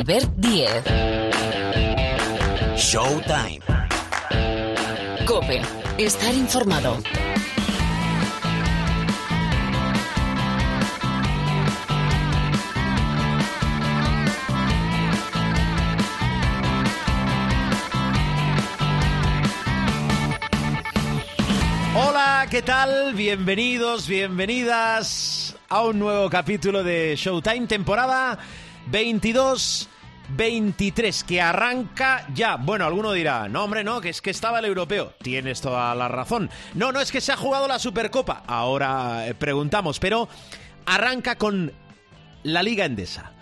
Albert Diez. Showtime. Cope. Estar informado. Hola, ¿qué tal? Bienvenidos, bienvenidas a un nuevo capítulo de Showtime, temporada 22. 23, que arranca ya. Bueno, alguno dirá, no hombre, no, que es que estaba el europeo. Tienes toda la razón. No, no es que se ha jugado la Supercopa. Ahora eh, preguntamos, pero arranca con la Liga Endesa.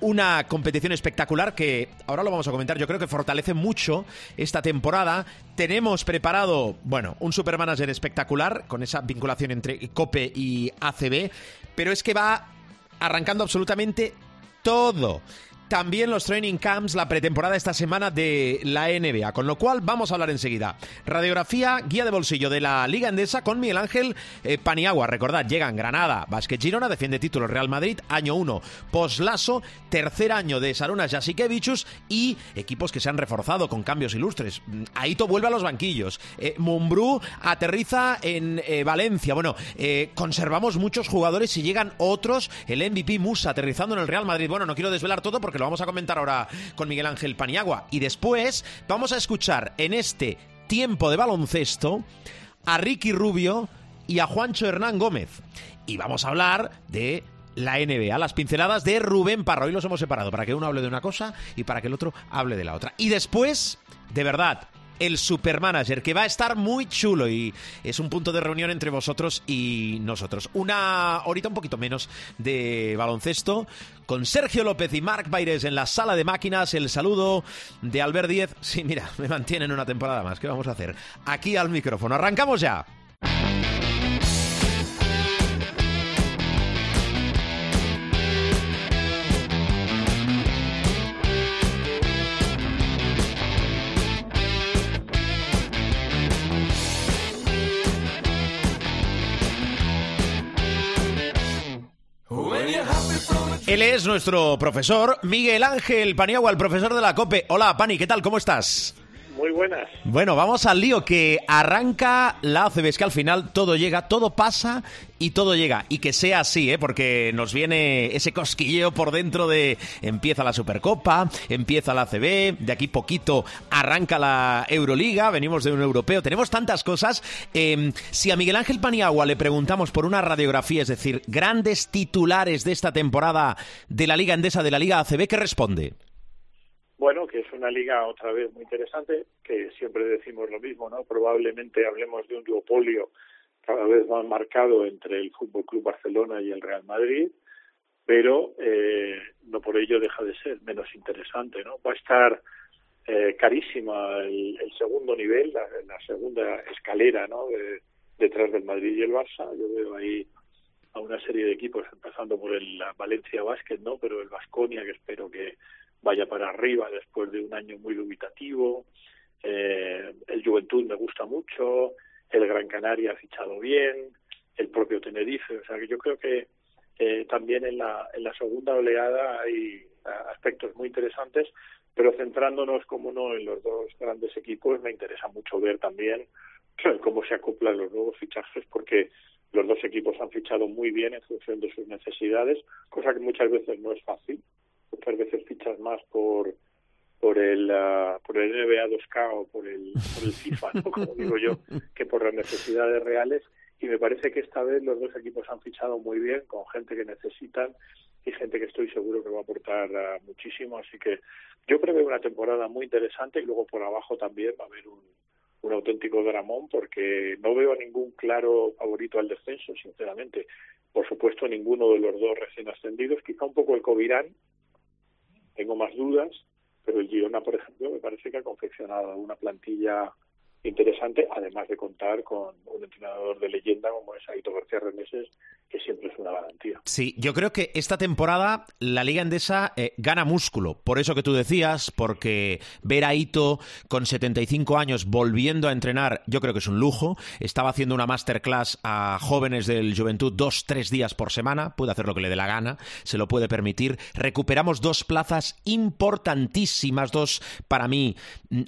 Una competición espectacular que ahora lo vamos a comentar. Yo creo que fortalece mucho esta temporada. Tenemos preparado, bueno, un supermanager espectacular con esa vinculación entre COPE y ACB, pero es que va arrancando absolutamente todo también los training camps, la pretemporada esta semana de la NBA, con lo cual vamos a hablar enseguida. Radiografía, guía de bolsillo de la Liga Endesa con Miguel Ángel eh, Paniagua. Recordad, llegan Granada, Basket Girona, defiende título Real Madrid, año 1, Poslaso, tercer año de Sarunas Jasikevichus y equipos que se han reforzado con cambios ilustres. Aito vuelve a los banquillos. Eh, Mumbrú aterriza en eh, Valencia. Bueno, eh, conservamos muchos jugadores y llegan otros. El MVP Musa aterrizando en el Real Madrid. Bueno, no quiero desvelar todo porque lo vamos a comentar ahora con Miguel Ángel Paniagua. Y después vamos a escuchar en este tiempo de baloncesto a Ricky Rubio y a Juancho Hernán Gómez. Y vamos a hablar de la NBA, las pinceladas de Rubén Parra. Hoy los hemos separado para que uno hable de una cosa y para que el otro hable de la otra. Y después, de verdad, el Supermanager, que va a estar muy chulo y es un punto de reunión entre vosotros y nosotros. Una horita un poquito menos de baloncesto con Sergio López y Marc Baires en la sala de máquinas. El saludo de Albert Díez. Sí, mira, me mantienen una temporada más. ¿Qué vamos a hacer? Aquí al micrófono. ¡Arrancamos ya! Él es nuestro profesor Miguel Ángel Paniagua, el profesor de la COPE. Hola, Pani, ¿qué tal? ¿Cómo estás? Muy buenas. Bueno, vamos al lío que arranca la ACB, es que al final todo llega, todo pasa y todo llega. Y que sea así, ¿eh? porque nos viene ese cosquilleo por dentro de empieza la Supercopa, empieza la ACB, de aquí poquito arranca la Euroliga, venimos de un europeo, tenemos tantas cosas. Eh, si a Miguel Ángel Paniagua le preguntamos por una radiografía, es decir, grandes titulares de esta temporada de la Liga Endesa, de la Liga ACB, ¿qué responde? Bueno, que es una liga otra vez muy interesante, que siempre decimos lo mismo, ¿no? Probablemente hablemos de un duopolio cada vez más marcado entre el Fútbol Club Barcelona y el Real Madrid, pero eh, no por ello deja de ser menos interesante, ¿no? Va a estar eh, carísima el, el, segundo nivel, la, segunda escalera, ¿no? De, detrás del Madrid y el Barça. Yo veo ahí a una serie de equipos, empezando por el Valencia Basket, ¿no? Pero el Vasconia, que espero que vaya para arriba después de un año muy dubitativo. Eh, el Juventud me gusta mucho, el Gran Canaria ha fichado bien, el propio Tenerife, o sea que yo creo que eh, también en la, en la segunda oleada hay aspectos muy interesantes, pero centrándonos, como no, en los dos grandes equipos, me interesa mucho ver también cómo se acoplan los nuevos fichajes, porque los dos equipos han fichado muy bien en función de sus necesidades, cosa que muchas veces no es fácil muchas veces fichas más por por el uh, por el NBA 2K o por el por el FIFA, ¿no? como digo yo, que por las necesidades reales y me parece que esta vez los dos equipos han fichado muy bien con gente que necesitan y gente que estoy seguro que va a aportar uh, muchísimo, así que yo preveo una temporada muy interesante y luego por abajo también va a haber un un auténtico dramón porque no veo a ningún claro favorito al descenso, sinceramente. Por supuesto, ninguno de los dos recién ascendidos, quizá un poco el Covirán, tengo más dudas, pero el Girona, por ejemplo, me parece que ha confeccionado una plantilla interesante, además de contar con un entrenador de leyenda como es Aito García Remeses, que siempre es una garantía. Sí, yo creo que esta temporada la Liga Endesa eh, gana músculo, por eso que tú decías, porque ver a Aito con 75 años volviendo a entrenar, yo creo que es un lujo. Estaba haciendo una masterclass a jóvenes del Juventud dos, tres días por semana, puede hacer lo que le dé la gana, se lo puede permitir. Recuperamos dos plazas importantísimas, dos para mí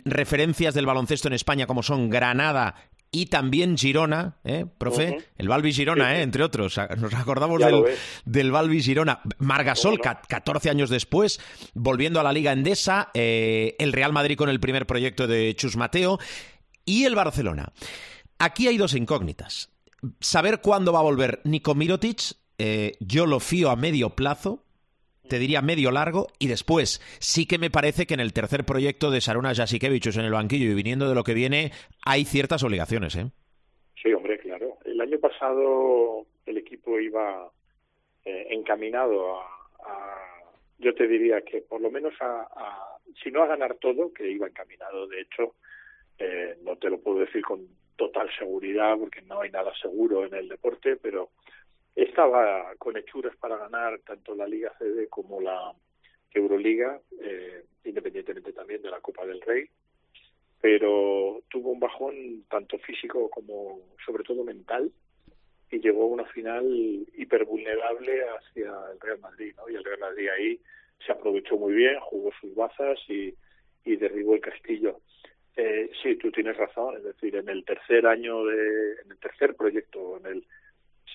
referencias del baloncesto en España como son Granada y también Girona, ¿eh, profe? El Balbi Girona, ¿eh? entre otros. Nos acordamos del, del Girona. Margasol, 14 años después, volviendo a la Liga Endesa, eh, el Real Madrid con el primer proyecto de Chus Mateo y el Barcelona. Aquí hay dos incógnitas. Saber cuándo va a volver Nico Mirotic, eh, yo lo fío a medio plazo, te diría medio largo, y después sí que me parece que en el tercer proyecto de Saruna Jasikevichus en el banquillo y viniendo de lo que viene, hay ciertas obligaciones, ¿eh? Sí, hombre, claro. El año pasado el equipo iba eh, encaminado a, yo te diría que por lo menos a, si no a ganar todo, que iba encaminado, de hecho, eh, no te lo puedo decir con total seguridad porque no hay nada seguro en el deporte, pero estaba con hechuras para ganar tanto la Liga CD como la Euroliga, eh, independientemente también de la Copa del Rey, pero tuvo un bajón tanto físico como sobre todo mental y llegó a una final hipervulnerable hacia el Real Madrid, ¿no? Y el Real Madrid ahí se aprovechó muy bien, jugó sus bazas y, y derribó el castillo. Eh, sí, tú tienes razón, es decir, en el tercer año de, en el tercer proyecto, en el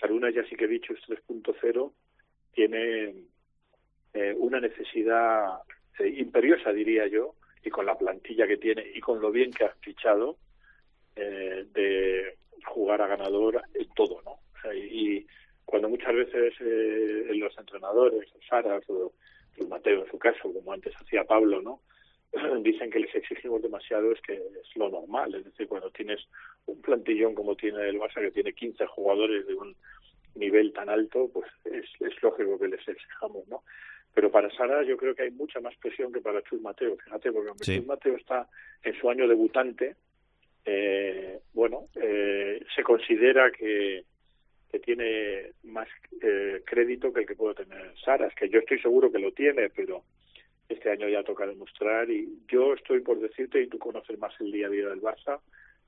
Saruna Jasikevichus 3.0 tiene eh, una necesidad eh, imperiosa, diría yo, y con la plantilla que tiene y con lo bien que ha fichado, eh, de jugar a ganador en todo, ¿no? y, cuando muchas veces los entrenadores, Saras o Mateo en su caso, como antes hacía Pablo, ¿no? dicen que les exigimos demasiado es que es lo normal, es decir, cuando tienes un plantillón como tiene el Barça, que tiene 15 jugadores de un nivel tan alto, pues es, es lógico que les exijamos, ¿no? Pero para Sara yo creo que hay mucha más presión que para Chus Mateo, fíjate, porque Chus Mateo está en su año debutante, eh, bueno, eh, se considera que, que tiene más eh, crédito que el que puede tener Sara, es que yo estoy seguro que lo tiene, pero este año ya toca demostrar y yo estoy por decirte, y tú conoces más el día a día del Barça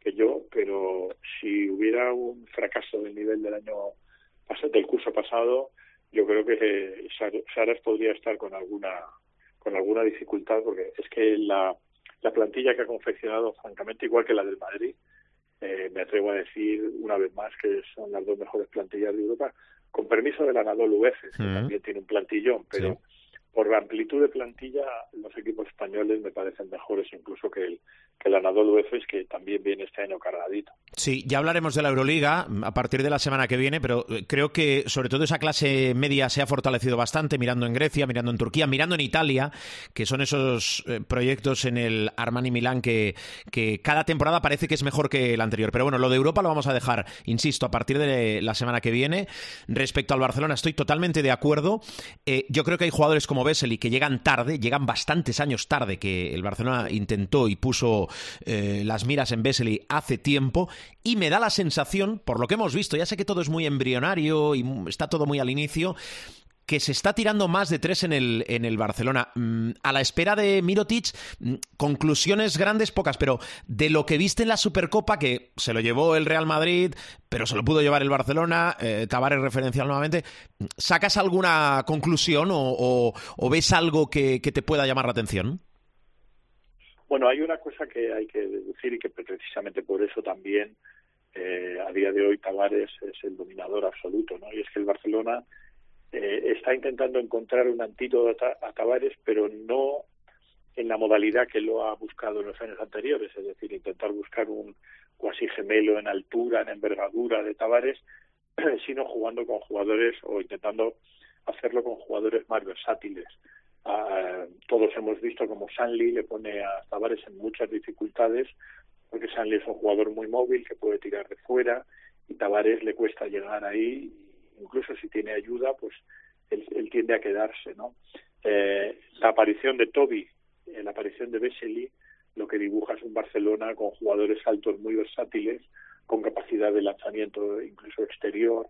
que yo, pero si hubiera un fracaso del nivel del año del curso pasado, yo creo que Saras podría estar con alguna con alguna dificultad porque es que la, la plantilla que ha confeccionado, francamente, igual que la del Madrid, eh, me atrevo a decir una vez más que son las dos mejores plantillas de Europa, con permiso del Anadolu UF, que también tiene un plantillón, pero por la amplitud de plantilla, los equipos españoles me parecen mejores incluso que el, que el Anadolu Efes, que también viene este año cargadito. Sí, ya hablaremos de la Euroliga a partir de la semana que viene, pero eh, creo que sobre todo esa clase media se ha fortalecido bastante mirando en Grecia, mirando en Turquía, mirando en Italia, que son esos eh, proyectos en el Armani Milán que, que cada temporada parece que es mejor que el anterior. Pero bueno, lo de Europa lo vamos a dejar, insisto, a partir de la semana que viene. Respecto al Barcelona, estoy totalmente de acuerdo. Eh, yo creo que hay jugadores como Vesely que llegan tarde, llegan bastantes años tarde, que el Barcelona intentó y puso eh, las miras en Vesely hace tiempo, y me da la sensación, por lo que hemos visto, ya sé que todo es muy embrionario y está todo muy al inicio, que se está tirando más de tres en el, en el Barcelona. Mm, a la espera de Mirotic, mm, conclusiones grandes, pocas, pero de lo que viste en la Supercopa, que se lo llevó el Real Madrid, pero se lo pudo llevar el Barcelona, eh, Tavares referencial nuevamente, ¿sacas alguna conclusión o, ves algo que, te pueda llamar la atención? Bueno, hay una cosa que hay que decir y que precisamente por eso también eh, a día de hoy Tavares es el dominador absoluto, ¿no? Y es que el Barcelona eh, está intentando encontrar un antídoto a, Tavares, pero no en la modalidad que lo ha buscado en los años anteriores, es decir, intentar buscar un cuasi gemelo en altura, en envergadura de Tavares, sino jugando con jugadores o intentando hacerlo con jugadores más versátiles. Ah, todos hemos visto como Sanli le pone a Tavares en muchas dificultades, porque Sanli es un jugador muy móvil que puede tirar de fuera y Tavares le cuesta llegar ahí incluso si tiene ayuda, pues él, tiende a quedarse, ¿no? Eh, la aparición de Toby, eh, la aparición de Vesely, lo que dibuja es un Barcelona con jugadores altos muy versátiles, con capacidad de lanzamiento incluso exterior,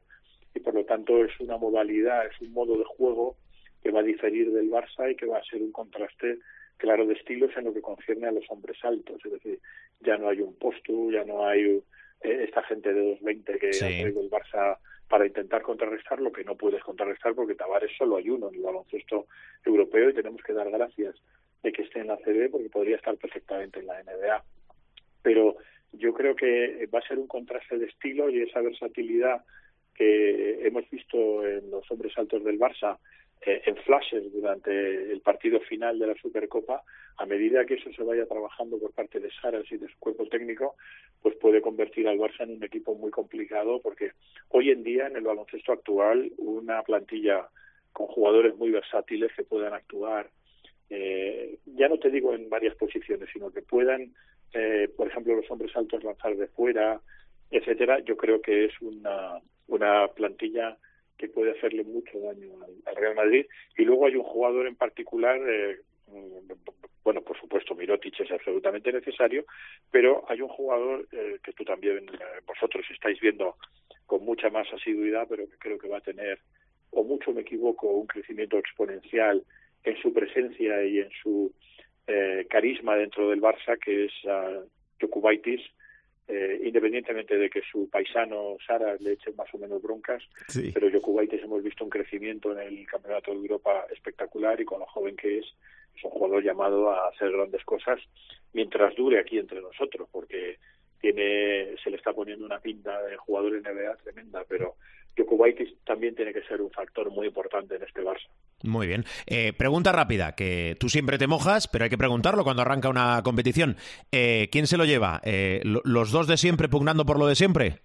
y por lo tanto es una modalidad, es un modo de juego que va a diferir del Barça y que va a ser un contraste claro de estilos en lo que concierne a los hombres altos. Es decir, ya no hay un postu, ya no hay eh, esta gente de 2.20 que ha traído el Barça para intentar contrarrestar lo que no puedes contrarrestar porque Tavares solo hay uno en el baloncesto europeo y tenemos que dar gracias de que esté en la CB porque podría estar perfectamente en la NBA. Pero yo creo que va a ser un contraste de estilo y esa versatilidad que hemos visto en los hombres altos del Barça en flashes durante el partido final de la Supercopa, a medida que eso se vaya trabajando por parte de Saras y de su cuerpo técnico, pues puede convertir al Barça en un equipo muy complicado, porque hoy en día en el baloncesto actual una plantilla con jugadores muy versátiles que puedan actuar, eh, ya no te digo en varias posiciones, sino que puedan, eh, por ejemplo, los hombres altos lanzar de fuera, etcétera, yo creo que es una, una plantilla que puede hacerle mucho daño al, Real Madrid. Y luego hay un jugador en particular, eh, mm, bueno, por supuesto, Mirotic es absolutamente necesario, pero hay un jugador eh, que tú también, eh, vosotros estáis viendo con mucha más asiduidad, pero que creo que va a tener, o mucho me equivoco, un crecimiento exponencial en su presencia y en su carisma dentro del Barça, que es uh, eh, independientemente de que su paisano Sara le eche más o menos broncas, pero Jokubaitis hemos visto un crecimiento en el Campeonato de Europa espectacular y con lo joven que es, es un jugador llamado a hacer grandes cosas mientras dure aquí entre nosotros, porque tiene se le está poniendo una pinta de jugador NBA tremenda, pero Jokubaitis también tiene que ser un factor muy importante en este Barça. Muy bien. Eh, pregunta rápida, que tú siempre te mojas, pero hay que preguntarlo cuando arranca una competición. Eh, ¿Quién se lo lleva? Eh, ¿Los dos de siempre pugnando por lo de siempre?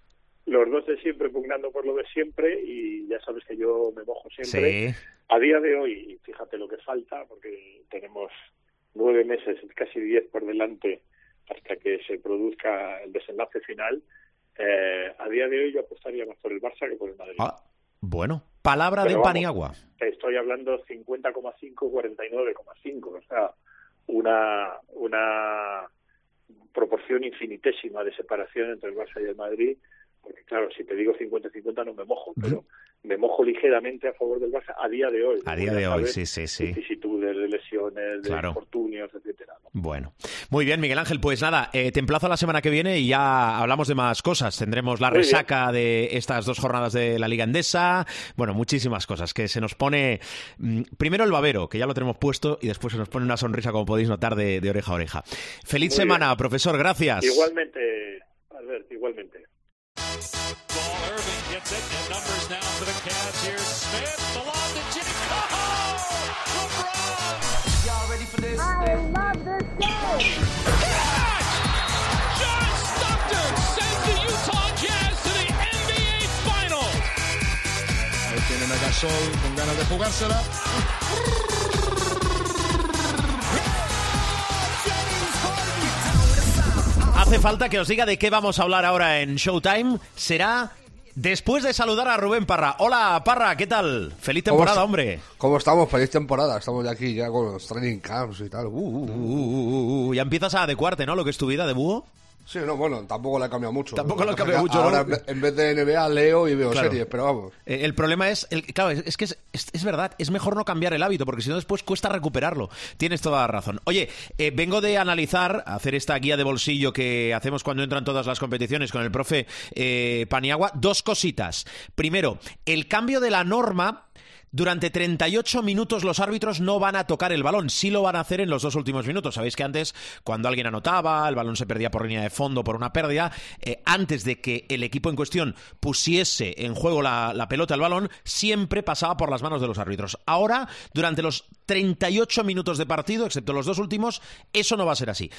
Los dos de siempre pugnando por lo de siempre y ya sabes que yo me mojo siempre. A día de hoy, fíjate lo que falta, porque tenemos nueve meses, casi diez por delante, hasta que se produzca el desenlace final. A día de hoy yo apostaría más por el Barça que por el Madrid. Ah, bueno, palabra de Paniagua. Estoy hablando 50,5, 49,5, o sea, una, una proporción infinitésima de separación entre el Barça y el Madrid, porque claro, si te digo 50-50 no me mojo, pero me mojo ligeramente a favor del Barça a día de hoy. A día de hoy, sí, sí, sí. Vicisitudes, de lesiones, de infortunios, etcétera. Bueno, muy bien, Miguel Ángel, pues nada, eh, te emplazo la semana que viene y ya hablamos de más cosas. Tendremos la resaca de estas dos jornadas de la Liga Endesa, bueno, muchísimas cosas, que se nos pone mm, primero el babero, que ya lo tenemos puesto, y después se nos pone una sonrisa, como podéis notar, de, oreja a oreja. Feliz semana, profesor, gracias. Igualmente, Albert, igualmente. Ball Irving gets it, numbers now for the Cavs. Here, Smith, the to Jimmy. LeBron! Y'all ready for this? I love this game. John Stockton sends the Utah Jazz to the NBA Finals. Con ganas de jugársela. Hace falta que os diga de qué vamos a hablar ahora en Showtime. Será Después de saludar a Rubén Parra. Hola, Parra, ¿qué tal? Feliz temporada, hombre. ¿Cómo estamos? Feliz temporada. Estamos ya aquí ya con los training camps y tal. Uh, uh, uh, ya empiezas a adecuarte, ¿no? Lo que es tu vida de búho. Sí, no, bueno, tampoco le ha cambiado mucho. Tampoco le ha cambiado mucho, Ahora, en vez de NBA, leo y veo series, pero vamos. Eh, el problema es, el, claro, es, que es, verdad, es mejor no cambiar el hábito, porque si no después cuesta recuperarlo. Tienes toda la razón. Oye, eh, vengo de analizar, hacer esta guía de bolsillo que hacemos cuando entran todas las competiciones con el profe eh, Paniagua, dos cositas. Primero, el cambio de la norma durante 38 minutos los árbitros no van a tocar el balón, sí lo van a hacer en los dos últimos minutos. Sabéis que antes, cuando alguien anotaba, el balón se perdía por línea de fondo por una pérdida, eh, antes de que el equipo en cuestión pusiese en juego la, la pelota, el balón, siempre pasaba por las manos de los árbitros. Ahora, durante los 38 minutos de partido, excepto los dos últimos, eso no va a ser así.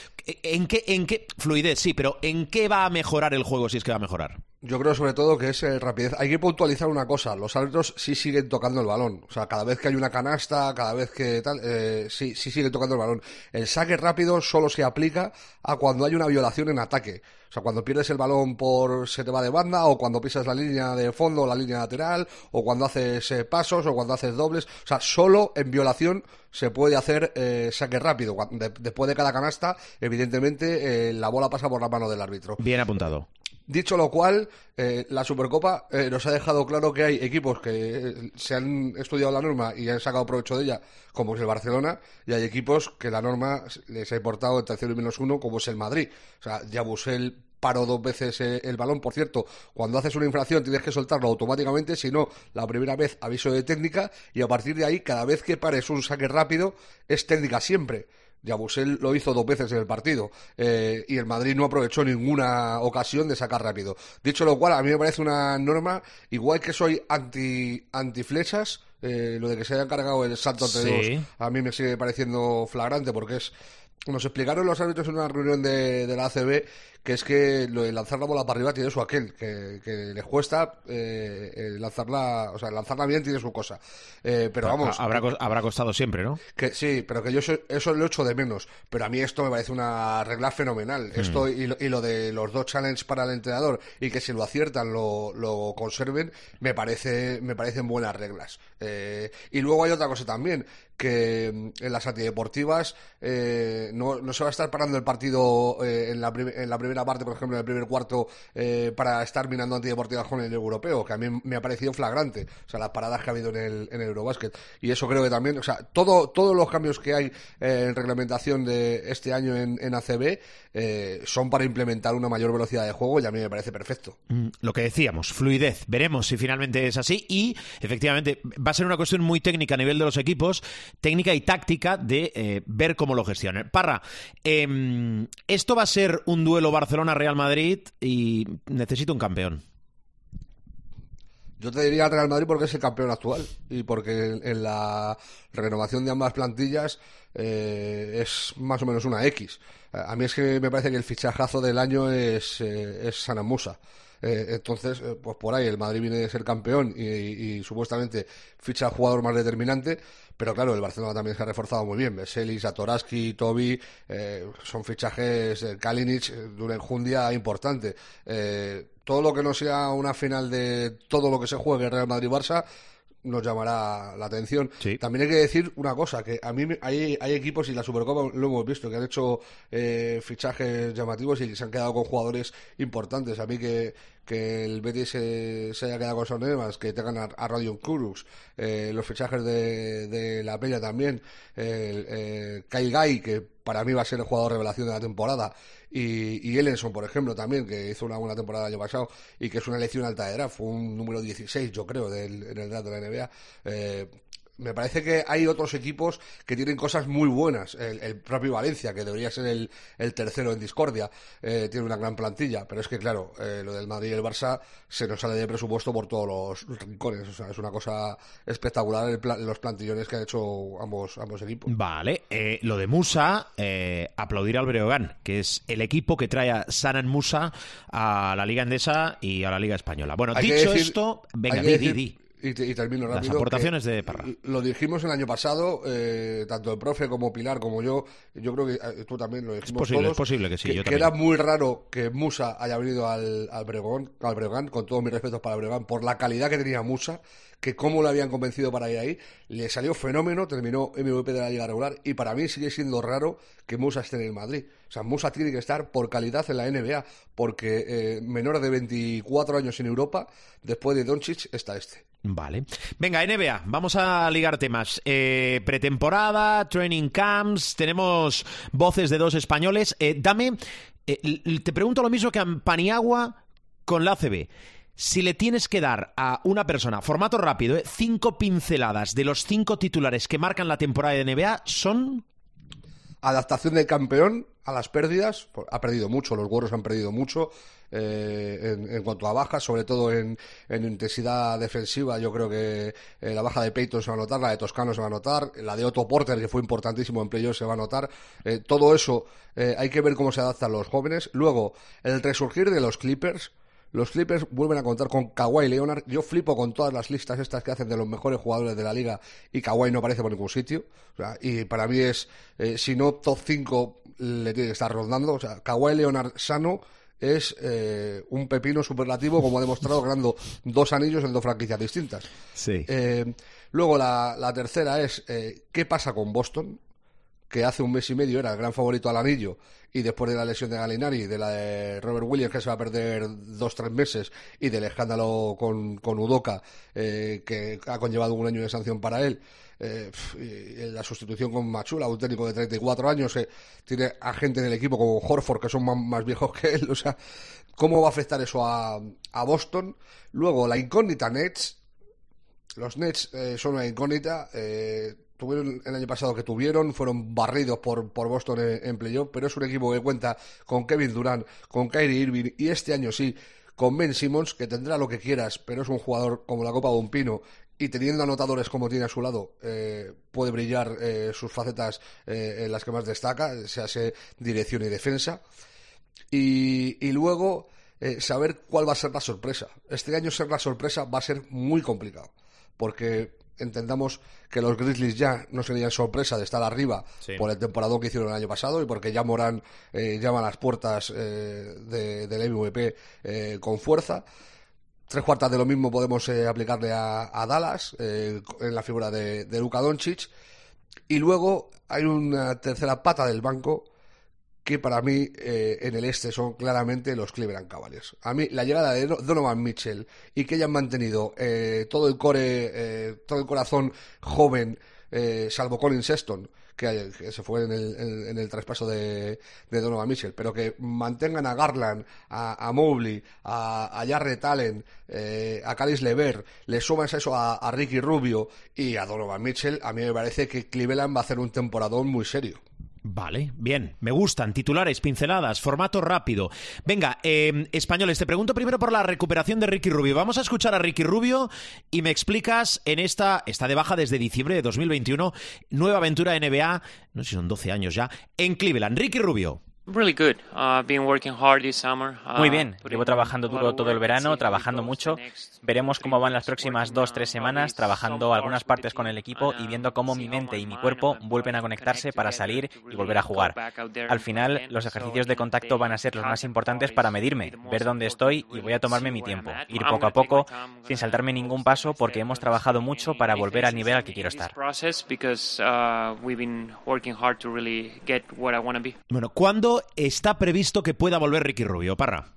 ¿En qué, en qué fluidez? Sí, pero ¿en qué va a mejorar el juego si es que va a mejorar? Yo creo sobre todo que es eh, rapidez. Hay que puntualizar una cosa, los árbitros sí siguen tocando el balón. O sea, cada vez que hay una canasta, cada vez que tal, eh, sí, sí siguen tocando el balón. El saque rápido solo se aplica a cuando hay una violación en ataque. O sea, cuando pierdes el balón por se te va de banda, o cuando pisas la línea de fondo o la línea lateral, o cuando haces eh, pasos, o cuando haces dobles. O sea, solo en violación se puede hacer eh, saque rápido. después de cada canasta, evidentemente, la bola pasa por la mano del árbitro. Bien apuntado. Dicho lo cual, eh, la Supercopa eh, nos ha dejado claro que hay equipos que eh, se han estudiado la norma y han sacado provecho de ella, como es el Barcelona, y hay equipos que la norma les ha importado entre 0 y menos uno, como es el Madrid. O sea, Yabusel paró dos veces el balón. Por cierto, cuando haces una infracción tienes que soltarlo automáticamente, si no, la primera vez aviso de técnica y a partir de ahí, cada vez que pares un saque rápido, es técnica siempre. Yabusel lo hizo dos veces en el partido eh, y el Madrid no aprovechó ninguna ocasión de sacar rápido. Dicho lo cual, a mí me parece una norma, igual que soy anti, anti flechas, eh, lo de que se haya cargado el salto entre dos, a mí me sigue pareciendo flagrante porque es nos explicaron los árbitros en una reunión de, de la ACB que es que lo de lanzar la bola para arriba tiene su aquel, que, que les cuesta eh, eh, lanzarla, o sea, lanzarla bien tiene su cosa. Eh, pero vamos. Habrá, habrá costado siempre, ¿no? Que sí, pero que yo eso, eso lo echo de menos. Pero a mí esto me parece una regla fenomenal. Hmm. Esto y lo, y lo, de los dos challenges para el entrenador y que si lo aciertan lo, lo conserven, me parece, me parecen buenas reglas. y luego hay otra cosa también, que mm, en las antideportivas no, no se va a estar parando el partido en, la en la primera parte, por ejemplo, en el primer cuarto, eh, para estar minando antideportivas con el europeo, que a mí me ha parecido flagrante. O sea, las paradas que ha habido en el, en el Eurobasket. Y eso creo que también, o sea, todo, todos los cambios que hay eh, en reglamentación de este año en, en ACB eh, son para implementar una mayor velocidad de juego y a mí me parece perfecto. Mm, lo que decíamos, fluidez. Veremos si finalmente es así y efectivamente va a ser una cuestión muy técnica a nivel de los equipos, técnica y táctica de ver cómo lo gestionan. Parra, em, esto va a ser un duelo Barcelona-Real Madrid y necesito un campeón. Yo te diría Real Madrid porque es el campeón actual y porque en, la renovación de ambas plantillas eh, es más o menos una X. A mí es que me parece que el fichajazo del año es, eh, es Sanamusa. Eh, entonces, eh, pues por ahí el Madrid viene de ser campeón y, supuestamente ficha al jugador más determinante, pero claro, el Barcelona también se ha reforzado muy bien. Veselis, Atoraski, Toby, eh, son fichajes, Kalinic, de una enjundia importante. todo lo que no sea una final de todo lo que se juegue Real Madrid-Barça, nos llamará la atención. También hay que decir una cosa, que a mí hay, hay equipos y la Supercopa lo hemos visto, que han hecho eh, fichajes llamativos y se han quedado con jugadores importantes. A mí que, que el Betis se, haya quedado con Son Evans, que tengan a, a Radion Kurus, eh, los fichajes de, de, la Peña también, el eh, Kai Gai, que para mí va a ser el jugador revelación de la temporada, y, y Ellenson, por ejemplo, también, que hizo una buena temporada el año pasado y que es una elección alta de draft, fue un número 16, yo creo, del, en el draft de la NBA. Eh, me parece que hay otros equipos que tienen cosas muy buenas. El, propio Valencia, que debería ser el, tercero en discordia, eh, tiene una gran plantilla. Pero es que, claro, eh, lo del Madrid y el Barça se nos sale de presupuesto por todos los rincones. O sea, es una cosa espectacular los plantillones que han hecho ambos, ambos equipos. Vale, eh, lo de Musa, aplaudir al Breogán, que es el equipo que trae a Sanan Musa a la Liga Endesa y a la Liga Española. Bueno, dicho esto, venga, di, di. Y, termino rápido. Las aportaciones de Parra. Lo dijimos el año pasado, eh, tanto el profe como Pilar como yo, yo creo que eh, tú también lo dijimos es posible, todos. Es posible que sí, que, era muy raro que Musa haya venido al, al, Bregón, al Bregán, con todos mis respetos para el Bregán, por la calidad que tenía Musa, que cómo lo habían convencido para ir ahí. Le salió fenómeno, terminó MVP de la Liga Regular y para mí sigue siendo raro que Musa esté en el Madrid. O sea, Musa tiene que estar por calidad en la NBA, porque eh, menor de 24 años en Europa, después de Doncic, está este. Vale. Venga, NBA, vamos a ligar temas. Eh, pretemporada, training camps, tenemos voces de dos españoles. Eh, dame, eh, te pregunto lo mismo que a Paniagua con la ACB. Si le tienes que dar a una persona, formato rápido, cinco pinceladas de los cinco titulares que marcan la temporada de NBA, son adaptación del campeón a las pérdidas. Ha perdido mucho, los Warriors han perdido mucho eh, en, cuanto a bajas, sobre todo en, intensidad defensiva. Yo creo que eh, la baja de Peyton se va a notar, la de Toscano se va a notar, la de Otto Porter, que fue importantísimo en playoff, se va a notar. Eh, todo eso hay que ver cómo se adaptan los jóvenes. Luego, el resurgir de los Clippers Los Clippers vuelven a contar con Kawhi Leonard. Yo flipo con todas las listas estas que hacen de los mejores jugadores de la liga y Kawhi no aparece por ningún sitio. y para mí es, eh, si no top 5, le tiene que estar rondando. O sea, Kawhi Leonard sano es eh, un pepino superlativo, como ha demostrado ganando dos anillos en dos franquicias distintas. Sí. Eh, luego la, la, tercera es, ¿qué pasa con Boston? Que hace un mes y medio era el gran favorito al anillo y después de la lesión de Galinari, de la de Robert Williams que se va a perder dos tres meses y del escándalo con, con Udoca eh, que ha conllevado un año de sanción para él eh, y la sustitución con Machula, un técnico de 34 años que tiene a gente en el equipo como Horford que son más, viejos que él, o sea, ¿cómo va a afectar eso a, a Boston? Luego, la incógnita Nets, los Nets eh, son una incógnita, tuvieron el año pasado que tuvieron, fueron barridos por, por Boston en, playoff, pero es un equipo que cuenta con Kevin Durant, con Kyrie Irving y este año sí, con Ben Simmons, que tendrá lo que quieras, pero es un jugador como la Copa de un y teniendo anotadores como tiene a su lado, eh, puede brillar eh, sus facetas eh, en las que más destaca, se hace dirección y defensa. Y, y luego saber cuál va a ser la sorpresa. Este año ser la sorpresa va a ser muy complicado, porque entendamos que los Grizzlies ya no serían sorpresa de estar arriba por el temporada que hicieron el año pasado y porque ya Morán eh, llama a las puertas eh, del MVP eh, con fuerza. Tres cuartas de lo mismo podemos aplicarle a, Dallas en la figura de, de Luka Doncic. Y luego hay una tercera pata del banco que para mí eh, en el este son claramente los Cleveland Cavaliers. A mí la llegada de Donovan Mitchell y que hayan mantenido eh, todo el core, eh, todo el corazón joven, salvo Colin Sexton, que, se fue en el, en, el traspaso de, Donovan Mitchell, pero que mantengan a Garland, a, Mobley, a, a Jarrett Allen, a Calis Lever, le sumas eso a, a Ricky Rubio y a Donovan Mitchell, a mí me parece que Cleveland va a hacer un temporadón muy serio. Vale, bien, me gustan. Titulares, pinceladas, formato rápido. Venga, eh, españoles, te pregunto primero por la recuperación de Ricky Rubio. Vamos a escuchar a Ricky Rubio y me explicas en esta, está de baja desde diciembre de 2021, nueva aventura NBA, no sé si son 12 años ya, en Cleveland. Ricky Rubio. Uh, Muy bien, llevo trabajando duro todo el verano, trabajando mucho. Veremos cómo van las próximas dos, tres semanas, trabajando algunas partes con el equipo y viendo cómo mi mente y mi cuerpo vuelven a conectarse para salir y volver a jugar. Al final, los ejercicios de contacto van a ser los más importantes para medirme, ver dónde estoy y voy a tomarme mi tiempo, ir poco a poco, sin saltarme ningún paso, porque hemos trabajado mucho para volver al nivel al que quiero estar. Bueno, ¿cuándo está previsto que pueda volver Ricky Rubio, Parra?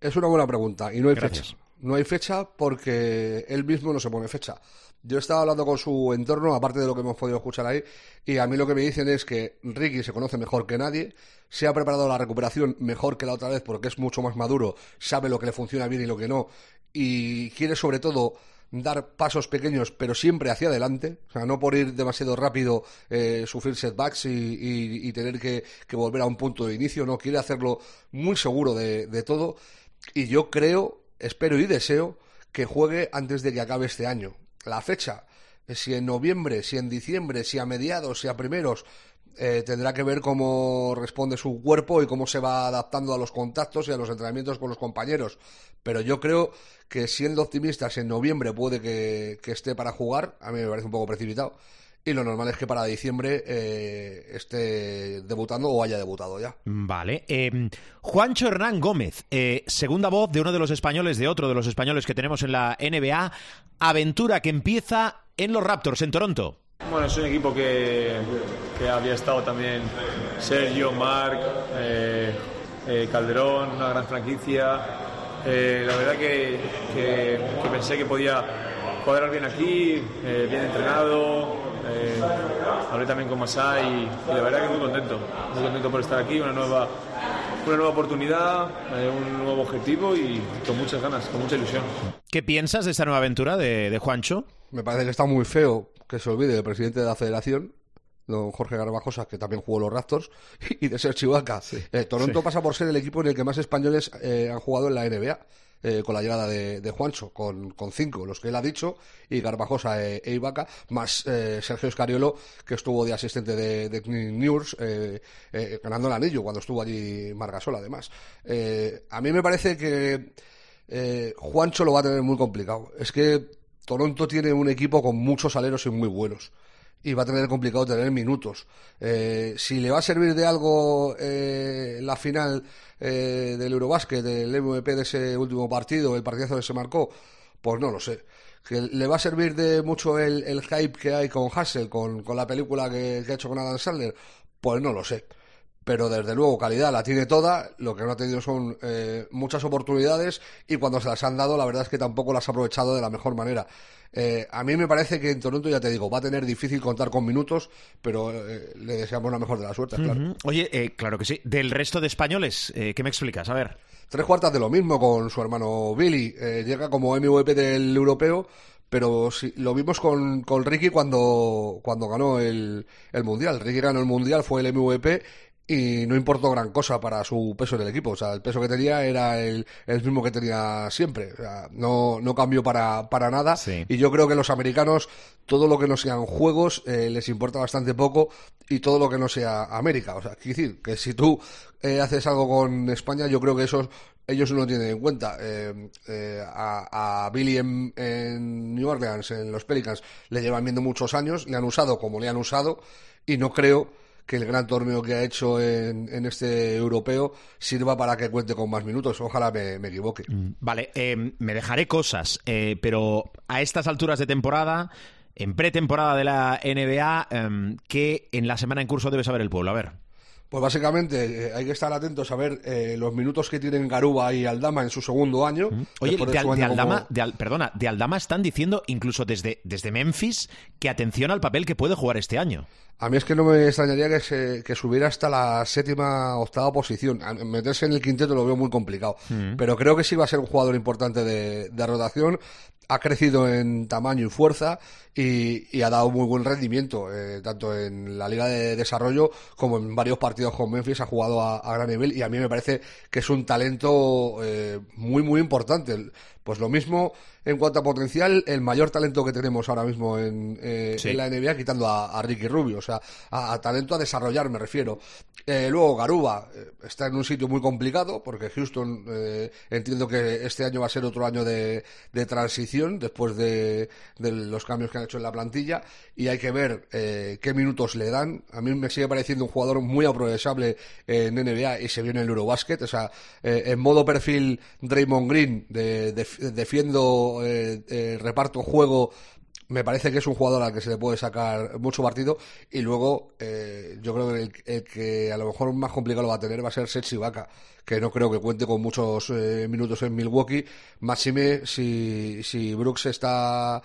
Es una buena pregunta y no hay fecha. No hay fecha porque él mismo no se pone fecha. Yo estaba hablando con su entorno, aparte de lo que hemos podido escuchar ahí, y a mí lo que me dicen es que Ricky se conoce mejor que nadie, se ha preparado la recuperación mejor que la otra vez porque es mucho más maduro, sabe lo que le funciona bien y lo que no, y quiere sobre todo dar pasos pequeños, pero siempre hacia adelante, o sea, no por ir demasiado rápido, eh, sufrir setbacks y, tener que, volver a un punto de inicio, no, quiere hacerlo muy seguro de, de todo, y yo creo, espero y deseo que juegue antes de que acabe este año. La fecha, si en noviembre, si en diciembre, si a mediados, si a primeros, eh, tendrá que ver cómo responde su cuerpo y cómo se va adaptando a los contactos y a los entrenamientos con los compañeros. Pero yo creo que siendo optimistas en noviembre puede que, esté para jugar, a mí me parece un poco precipitado. Y lo normal es que para diciembre eh, esté debutando o haya debutado ya. Vale. Eh, Juancho Hernán Gómez, segunda voz de uno de los españoles, de otro de los españoles que tenemos en la NBA. Aventura que empieza en los Raptors, en Toronto. Bueno, es un equipo que, había estado también Sergio, Marc, eh, eh, Calderón, una gran franquicia. Eh, la verdad que, pensé que podía cuadrar bien aquí, bien entrenado. hablé también con Masai y, la verdad que muy contento, muy contento por estar aquí, una nueva, una nueva oportunidad, un nuevo objetivo y con muchas ganas, con mucha ilusión. ¿Qué piensas de esta nueva aventura de, de Juancho? Me parece que está muy feo que se olvide del presidente de la federación, don Jorge Garbajosa, que también jugó los Raptors, y de ser Chihuahua. Eh, Toronto pasa por ser el equipo en el que más españoles eh, han jugado en la NBA. Eh, con la llegada de, Juancho, con, cinco, los que él ha dicho, y Garbajosa e, Ibaka, más Sergio Escariolo, que estuvo de asistente de, de News, ganando el anillo cuando estuvo allí Margasol, además. a mí me parece que eh, Juancho lo va a tener muy complicado. Es que Toronto tiene un equipo con muchos aleros y muy buenos. Y va a tener complicado tener minutos. Eh, si le va a servir de algo eh, la final del Eurobásquet, del MVP de ese último partido, el partidazo que se marcó, pues no lo sé. Que le va a servir de mucho el, hype que hay con Hassel, con, la película que, que, ha hecho con Adam Sandler, pues no lo sé pero desde luego calidad la tiene toda, lo que no ha tenido son eh, muchas oportunidades y cuando se las han dado la verdad es que tampoco las ha aprovechado de la mejor manera. Eh, a mí me parece que en Toronto, ya te digo, va a tener difícil contar con minutos, pero eh, le deseamos la mejor de la suerte, claro. Oye, claro que sí. Del resto de españoles, ¿qué me explicas? A ver. Tres cuartas de lo mismo con su hermano Billy. llega como MVP del europeo, pero sí, lo vimos con, con Ricky cuando, cuando ganó el, el Mundial. Ricky ganó el Mundial, fue el MVP y no importó gran cosa para su peso en el equipo. O sea, el peso que tenía era el, el mismo que tenía siempre. O sea, no, no cambió para, para nada. Y yo creo que los americanos, todo lo que no sean juegos, eh, les importa bastante poco y todo lo que no sea América. O sea, quiero decir que si tú eh, haces algo con España, yo creo que eso ellos no lo tienen en cuenta. Eh, eh, a, a, Billy en, en, New Orleans, en los Pelicans, le llevan viendo muchos años, le han usado como le han usado y no creo que el gran torneo que ha hecho en, este europeo sirva para que cuente con más minutos. Ojalá me, equivoque. Mm, vale, eh, me dejaré cosas, eh, pero a estas alturas de temporada, en pretemporada de la NBA, em, ¿qué en la semana en curso debe saber el pueblo? A ver. Pues básicamente eh, hay que estar atentos a ver los minutos que tienen Garuba y Aldama en su segundo año. Mm. Oye, de, Aldama, perdona, de Aldama están diciendo incluso desde, desde Memphis que atención al papel que puede jugar este año. A mí es que no me extrañaría que, se, que subiera hasta la séptima, octava posición. Meterse en el quinteto lo veo muy complicado. Mm. Pero creo que sí va a ser un jugador importante de, de rotación. Ha crecido en tamaño y fuerza y, ha dado muy buen rendimiento, eh, tanto en la Liga de Desarrollo como en varios partidos con Memphis. Ha jugado a, gran nivel y a mí me parece que es un talento eh, muy, muy importante. Pues lo mismo en cuanto a potencial, el mayor talento que tenemos ahora mismo en, eh, la NBA, quitando a, Ricky Rubio, o sea, a, talento a desarrollar, me refiero. Eh, luego, Garuba eh, está en un sitio muy complicado, porque Houston entiendo que este año va a ser otro año de, transición, después de, los cambios que han hecho en la plantilla, y hay que ver qué minutos le dan. A mí me sigue pareciendo un jugador muy aprovechable en NBA y se viene el Eurobasket, o sea, en modo perfil Draymond Green de defiendo, eh, eh, reparto juego, me parece que es un jugador al que se le puede sacar mucho partido. Y luego, eh, yo creo que el, que a lo mejor más complicado lo va a tener va a ser Setsi Vaca, que no creo que cuente con muchos minutos en Milwaukee. Máxime si, si Brooks está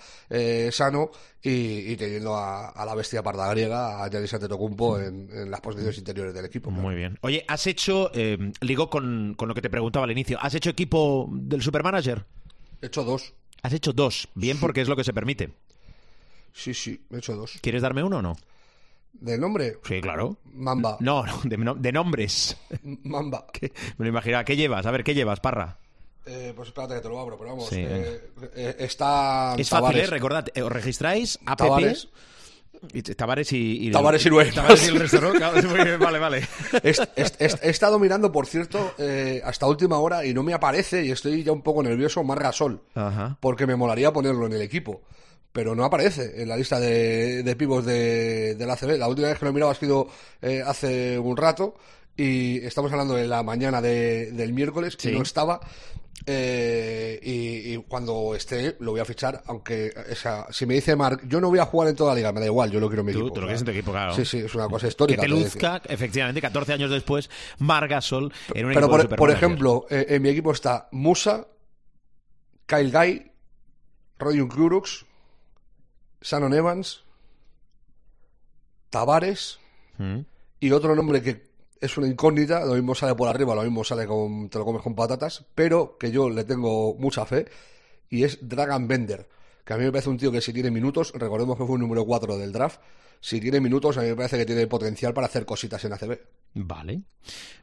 sano y, teniendo a, la bestia parda griega, a Giannis Antetokounmpo, en, en las posiciones interiores del equipo. Muy bien. Oye, ¿has hecho, ligo con, con lo que te preguntaba al inicio, ¿has hecho equipo del Supermanager? He hecho dos. Has hecho dos. Bien, porque es lo que se permite. Sí, sí, he hecho dos. ¿Quieres darme uno o no? ¿De nombre? Sí, claro. Mamba. No, no de, nombres. Mamba. Me lo imaginaba. ¿Qué llevas? A ver, ¿qué llevas, Parra? Eh, pues espérate que te lo abro, pero vamos. Eh, eh, está. Es fácil, ¿eh? Recordad, os registráis a Tavares. Y Tavares y, y Tavares y Tavares y el resto, ¿no? vale, vale. He, estado mirando, por cierto, eh, hasta última hora y no me aparece y estoy ya un poco nervioso Margasol. Ajá. Porque me molaría ponerlo en el equipo. Pero no aparece en la lista de, de pivos de, la CB. La última vez que lo he mirado ha sido eh, hace un rato y estamos hablando de la mañana del miércoles y no estaba eh, y, cuando esté lo voy a fichar, aunque si me dice Mark, yo no voy a jugar en toda la liga, me da igual, yo lo quiero en mi equipo. Tú lo quieres en tu equipo, claro. Sí, sí, es una cosa histórica. Que te luzca, efectivamente, 14 años después, Mark Gasol en un Pero por, por ejemplo, eh, en mi equipo está Musa, Kyle Guy, Rodion Kurux, Shannon Evans, Tavares mm. y otro nombre que es una incógnita, lo mismo sale por arriba, lo mismo sale con, te lo comes con patatas, pero que yo le tengo mucha fe, y es Dragon Bender, que a mí me parece un tío que si tiene minutos, recordemos que fue un número 4 del draft, si tiene minutos, a mí me parece que tiene potencial para hacer cositas en ACB. Vale.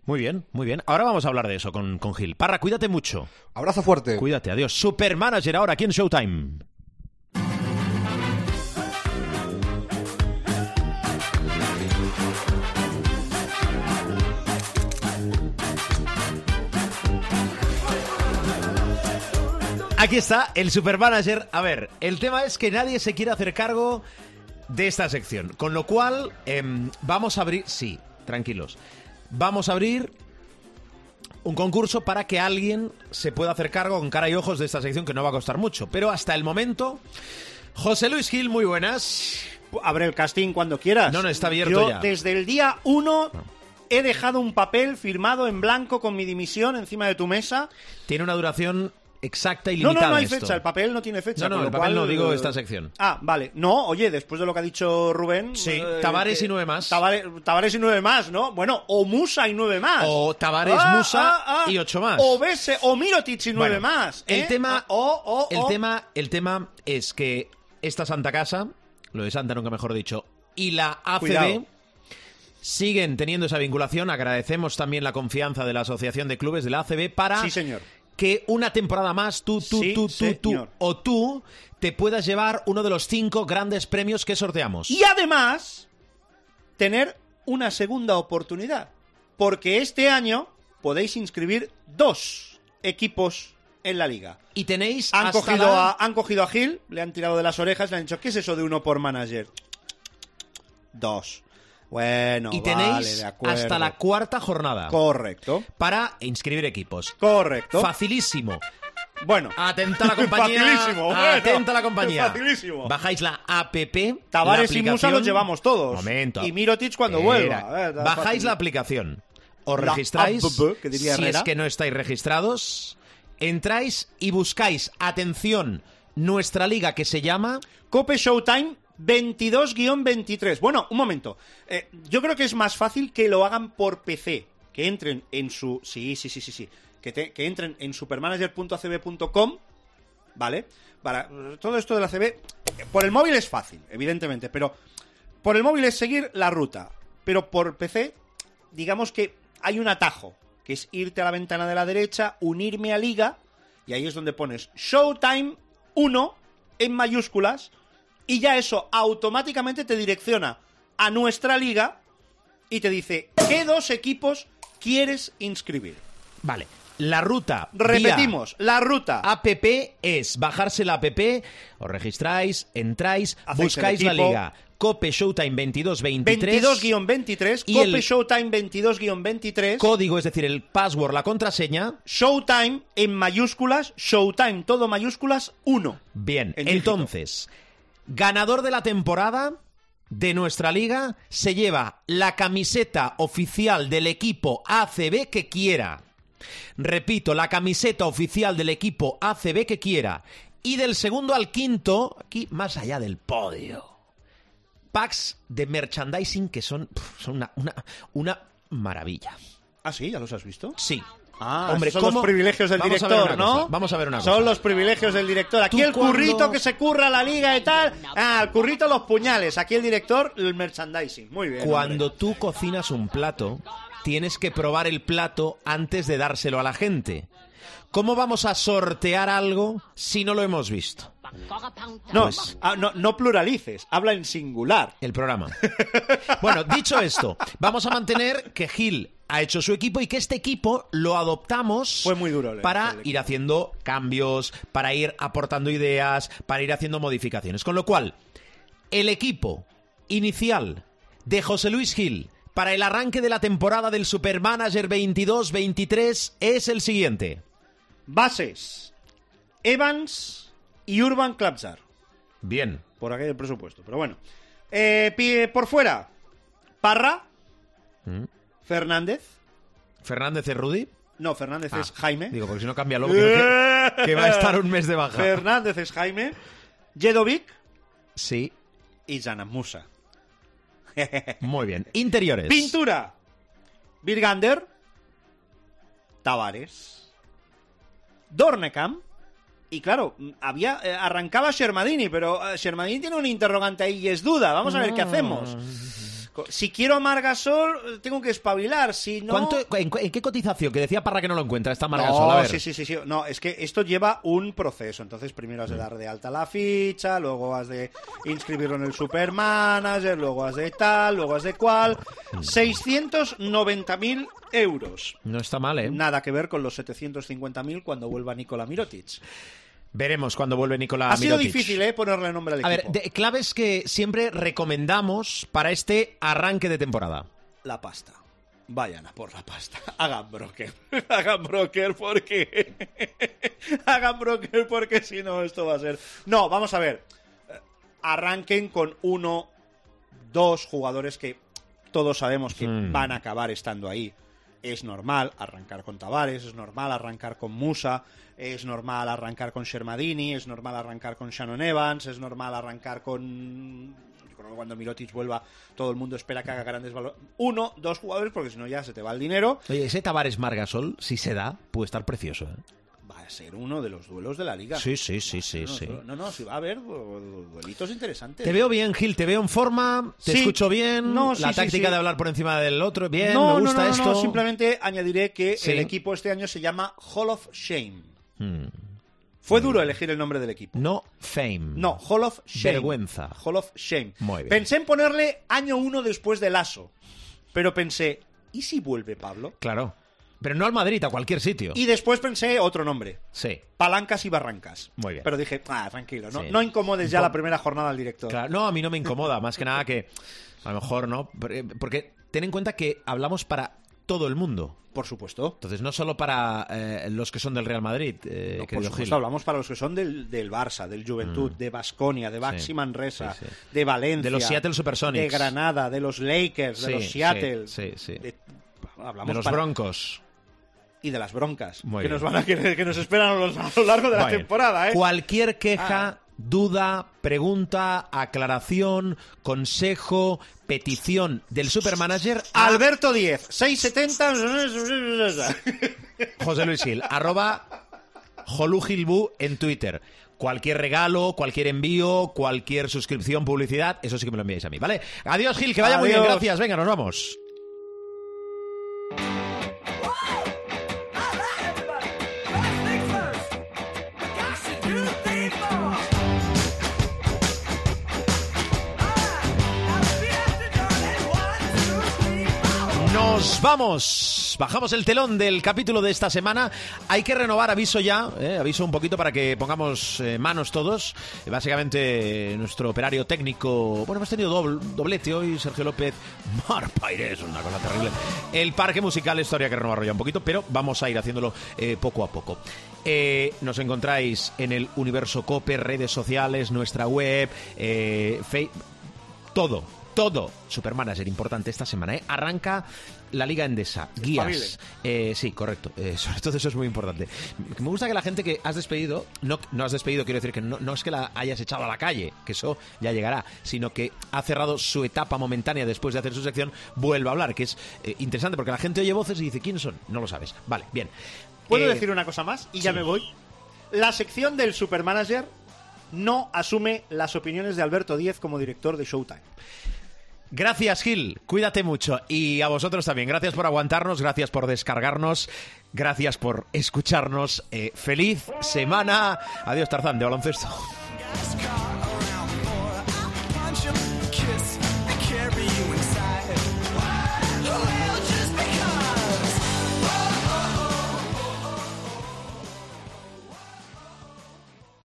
Muy bien, muy bien. Ahora vamos a hablar de eso con, con Gil. Parra, cuídate mucho. Abrazo fuerte. Cuídate, adiós. Supermanager ahora aquí en Showtime. Aquí está el supermanager. A ver, el tema es que nadie se quiere hacer cargo de esta sección. Con lo cual, em, vamos a abrir. Sí, tranquilos. Vamos a abrir un concurso para que alguien se pueda hacer cargo con cara y ojos de esta sección que no va a costar mucho. Pero hasta el momento, José Luis Gil, muy buenas. Abre el casting cuando quieras. No, no, está abierto Yo, Desde el día 1 he dejado un papel firmado en blanco con mi dimisión encima de tu mesa. Tiene una duración exacta y limitada. No, no, no hay fecha, el papel no tiene fecha. No, no, el papel no, digo esta sección. Ah, vale. No, oye, después de lo que ha dicho Rubén. Sí, eh, Tavares y nueve más. Tavares, y nueve más, ¿no? Bueno, o Musa y nueve más. O Tavares, ah, Musa ah, ah. y ocho más. O Bese, o Mirotic y nueve más. El ¿eh? tema. el tema, el tema es que esta Santa Casa, lo de Santa nunca mejor dicho, y la ACB. Siguen teniendo esa vinculación. Agradecemos también la confianza de la Asociación de Clubes de la ACB para sí, señor que una temporada más tú, tú, tú, tú, tú o tú te puedas llevar uno de los cinco grandes premios que sorteamos. Y además, tener una segunda oportunidad. Porque este año podéis inscribir dos equipos en la liga. Y tenéis. Han, cogido, a, han cogido a Gil, le han tirado de las orejas, le han dicho: ¿Qué es eso de uno por manager? Dos. Bueno, y tenéis hasta la cuarta jornada. Correcto. Para inscribir equipos. Correcto. Facilísimo. Bueno. Atenta la compañía. Facilísimo. Atenta la compañía. Facilísimo. Bajáis la app. Tavares y Musa los llevamos todos. Momento. Y Mirotic cuando vuelva. Bajáis la aplicación. Os registráis. si es que no estáis registrados. Entráis y buscáis, atención, nuestra liga que se llama Cope Showtime 22-23. Bueno, un momento. Eh, yo creo que es más fácil que lo hagan por PC. Que entren en su. Sí, sí, sí, sí, sí. Que, que entren en supermanager.acb.com. ¿Vale? Para todo esto de la CB. Por el móvil es fácil, evidentemente. Pero por el móvil es seguir la ruta. Pero por PC, digamos que hay un atajo. Que es irte a la ventana de la derecha, unirme a liga. Y ahí es donde pones Showtime 1 en mayúsculas y ya eso automáticamente te direcciona a nuestra liga y te dice qué dos equipos quieres inscribir. Vale. La ruta. Repetimos, la ruta. APP es bajarse la app, os registráis, entráis, buscáis la liga. Cope Showtime 2223. 22-23, Cope Showtime 22-23. Código, es decir, el password, la contraseña. Showtime en mayúsculas, Showtime todo mayúsculas 1. Bien, entonces, Ganador de la temporada de nuestra liga se lleva la camiseta oficial del equipo ACB que quiera. Repito, la camiseta oficial del equipo ACB que quiera. Y del segundo al quinto, aquí más allá del podio. Packs de merchandising que son, son una, una, una maravilla. ¿Ah, sí? ¿Ya los has visto? Sí. Ah, Hombre, son los privilegios del director, ¿no? Vamos a ver una cosa. Son los privilegios del director. Aquí el currito que se curra la liga y tal. Ah, el currito los puñales. Aquí el director, el merchandising. Muy bien. Cuando tú cocinas un plato, tienes que probar el plato antes de dárselo a la gente. ¿Cómo vamos a sortear algo si no lo hemos visto? No, pues ah, no, no, pluralices, habla en singular. El programa. bueno, dicho esto, vamos a mantener que Gil ha hecho su equipo y que este equipo lo adoptamos Fue muy duro, para ir haciendo cambios, para ir aportando ideas, para ir haciendo modificaciones. Con lo cual, el equipo inicial de José Luis Gil para el arranque de la temporada del Supermanager 22-23 es el siguiente. Bases. Evans y Urban Klapsar. Bien. Por aquel presupuesto, pero bueno. Eh, por fuera, Parra. Mm. Fernández. ¿Fernández es Rudy? No, Fernández es ah, Jaime. Digo, porque si no cambia luego, que, que, va a estar un mes de baja. Fernández es Jaime. Jedovic. Sí. Y Musa. Muy bien. Interiores. Pintura. Virgander. Tavares. Dornecam. Y claro, había eh, arrancaba Shermadini, pero eh, Shermadini tiene un interrogante ahí y es duda. Vamos a ver qué hacemos. Si quiero a Margasol, tengo que espabilar. Si no... en, qué cotización? Que decía para que no lo encuentra esta Margasol. Sí, sí, sí, sí. No, es que esto lleva un proceso. Entonces, primero has de dar de alta la ficha, luego has de inscribirlo en el Supermanager, luego has de tal, luego has de cual. 690.000 euros. No está mal, ¿eh? Nada que ver con los 750.000 cuando vuelva Nikola Mirotic. Veremos cuando vuelve Nicolás Ha sido difícil, ¿eh? Ponerle nombre al equipo. A ver, de, claves que siempre recomendamos para este arranque de temporada. La pasta. Vayan a por la pasta. Hagan broker. Hagan broker porque... Hagan broker porque si no esto va a ser... No, vamos a ver. Arranquen con uno, dos jugadores que todos sabemos que Hmm. van a acabar estando ahí. Es normal arrancar con Tavares, es normal arrancar con Musa, es normal arrancar con Shermadini, es normal arrancar con Shannon Evans, es normal arrancar con... Cuando Mirotic vuelva todo el mundo espera que haga grandes valores. Uno, dos jugadores, porque si no ya se te va el dinero. Oye, ese Tavares Margasol, si se da, puede estar precioso. ¿eh? A ser uno de los duelos de la liga. Sí, sí, sí, sí, no, sí. No, no, sí va a haber du- duelitos interesantes. Te veo bien, Gil, te veo en forma, te Sí. escucho bien, No, sí, la sí, táctica sí. de hablar por encima del otro, bien, no, me no, gusta no, no, esto. no, simplemente añadiré que Sí. el equipo este año se llama Hall of Shame. Hmm. Fue duro elegir el nombre del equipo. No fame. No, Hall of Shame. Vergüenza. Hall of Shame. Muy bien. Pensé en ponerle año uno después del ASO, pero pensé, ¿y si vuelve Pablo? Claro. Pero no al Madrid, a cualquier sitio. Y después pensé otro nombre. Sí. Palancas y Barrancas. Muy bien. Pero dije, ah, tranquilo, no, Sí. no incomodes ya la primera jornada al director. Claro, no, a mí no me incomoda, más que nada que a lo mejor no, porque- porque ten en cuenta que hablamos para todo el mundo. Por supuesto. Entonces, no solo para eh, los que son del Real Madrid, eh, No, por supuesto, Gil. hablamos para los que son del, del Barça, del Juventud, de Basconia, de Baxi Sí, Manresa, sí, sí. de Valencia, De los Seattle Supersonics. de Granada, de los Lakers, de los Seattle, sí, sí. de- hablamos De los para- Broncos. Y de las broncas Muy que bien. nos van a que, que nos esperan a lo, a lo largo de la temporada, ¿eh? Cualquier queja, Ah. duda, pregunta, aclaración, consejo, petición del supermanager a Alberto 10, 670. José Luis Gil, arroba Jolugilbu en Twitter. Cualquier regalo, cualquier envío, cualquier suscripción, publicidad, eso sí que me lo enviáis a mí, ¿vale? Adiós, Gil, que vaya muy bien, gracias. Venga, nos vamos. Vamos. Bajamos el telón del capítulo de esta semana. Hay que renovar, aviso ya, eh, aviso un poquito para que pongamos eh, manos todos. Eh, básicamente, nuestro operario técnico. Bueno, hemos tenido doble- doblete hoy, Sergio López, Mar Paires, una cosa terrible. El parque musical, esto habría que renovarlo ya un poquito, pero vamos a ir haciéndolo poco a poco. Nos encontráis en el Universo Cope, redes sociales, nuestra web, Fe- todo, todo. Supermanager importante esta semana, ¿eh? Arranca la Liga Endesa, guías. Eh, sí, correcto. Eh, sobre todo eso es muy importante. Me gusta que la gente que has despedido, no, no has despedido, quiero decir que no, no es que la hayas echado a la calle, que eso ya llegará, sino que ha cerrado su etapa momentánea después de hacer su sección, vuelve a hablar, que es eh, interesante porque la gente oye voces y dice, ¿quiénes son? No lo sabes. Vale, bien. ¿Puedo Eh, decir una cosa más? Y ya me voy. La sección del Supermanager no asume las opiniones de Alberto 10 como director de Showtime. Gracias, Gil. Cuídate mucho. Y a vosotros también. Gracias por aguantarnos, gracias por descargarnos, gracias por escucharnos. Eh, feliz semana. Adiós, Tarzán, de baloncesto.